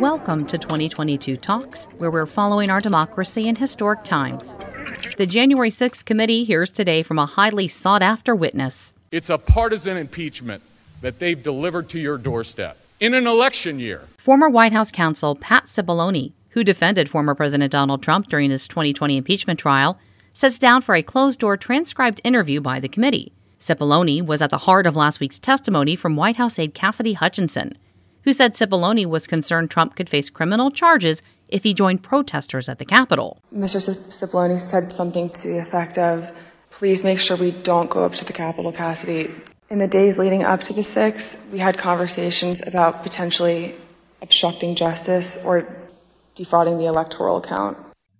Welcome to 2022 Talks, where we're following our democracy in historic times. The January 6th committee hears today from a highly sought after witness. It's a partisan impeachment that they've delivered to your doorstep in an election year. Former White House counsel Pat Cipollone, who defended former President Donald Trump during his 2020 impeachment trial, sits down for a closed door transcribed interview by the committee. Cipollone was at the heart of last week's testimony from White House aide Cassidy Hutchinson who said Cipollone was concerned Trump could face criminal charges if he joined protesters at the Capitol. Mr. Cipollone said something to the effect of, please make sure we don't go up to the Capitol, Cassidy. In the days leading up to the 6th, we had conversations about potentially obstructing justice or defrauding the electoral count.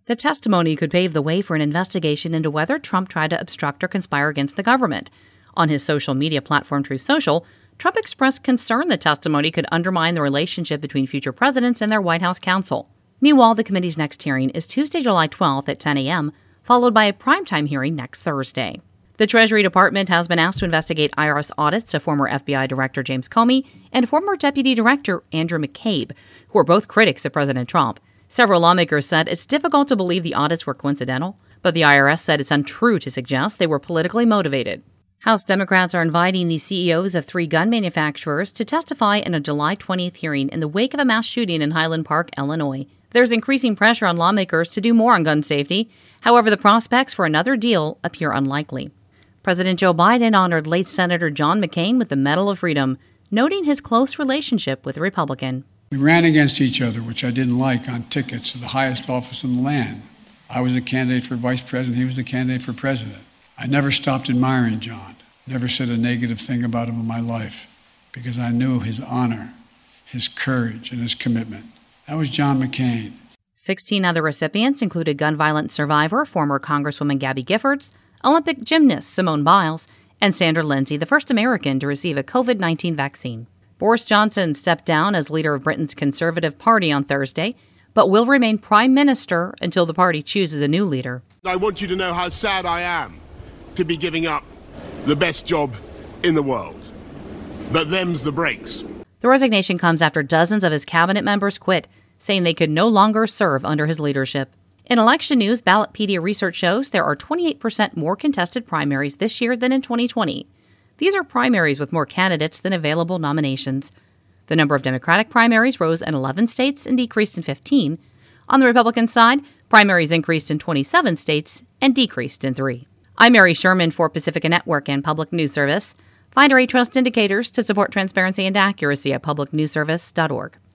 The testimony could pave the way for an investigation into whether Trump tried to obstruct or conspire against the government. On his social media platform Truth Social, Trump expressed concern the testimony could undermine the relationship between future presidents and their White House counsel. Meanwhile, the committee's next hearing is Tuesday, July 12th at 10 a.m., followed by a primetime hearing next Thursday. The Treasury Department has been asked to investigate IRS audits of former FBI Director James Comey and former Deputy Director Andrew McCabe, who are both critics of President Trump. Several lawmakers said it's difficult to believe the audits were coincidental, but the IRS said it's untrue to suggest they were politically motivated. House Democrats are inviting the CEOs of three gun manufacturers to testify in a July 20th hearing in the wake of a mass shooting in Highland Park, Illinois. There's increasing pressure on lawmakers to do more on gun safety. However, the prospects for another deal appear unlikely. President Joe Biden honored late Senator John McCain with the Medal of Freedom, noting his close relationship with a Republican. We ran against each other, which I didn't like, on tickets to the highest office in the land. I was the candidate for vice president, he was the candidate for president. I never stopped admiring John, never said a negative thing about him in my life because I knew his honor, his courage, and his commitment. That was John McCain. 16 other recipients included gun violence survivor, former Congresswoman Gabby Giffords, Olympic gymnast Simone Biles, and Sandra Lindsay, the first American to receive a COVID 19 vaccine. Boris Johnson stepped down as leader of Britain's Conservative Party on Thursday, but will remain Prime Minister until the party chooses a new leader. I want you to know how sad I am to be giving up the best job in the world. But them's the breaks. The resignation comes after dozens of his cabinet members quit, saying they could no longer serve under his leadership. In election news, Ballotpedia research shows there are 28% more contested primaries this year than in 2020. These are primaries with more candidates than available nominations. The number of Democratic primaries rose in 11 states and decreased in 15. On the Republican side, primaries increased in 27 states and decreased in 3. I'm Mary Sherman for Pacifica Network and Public News Service. Find our Trust indicators to support transparency and accuracy at publicnewsservice.org.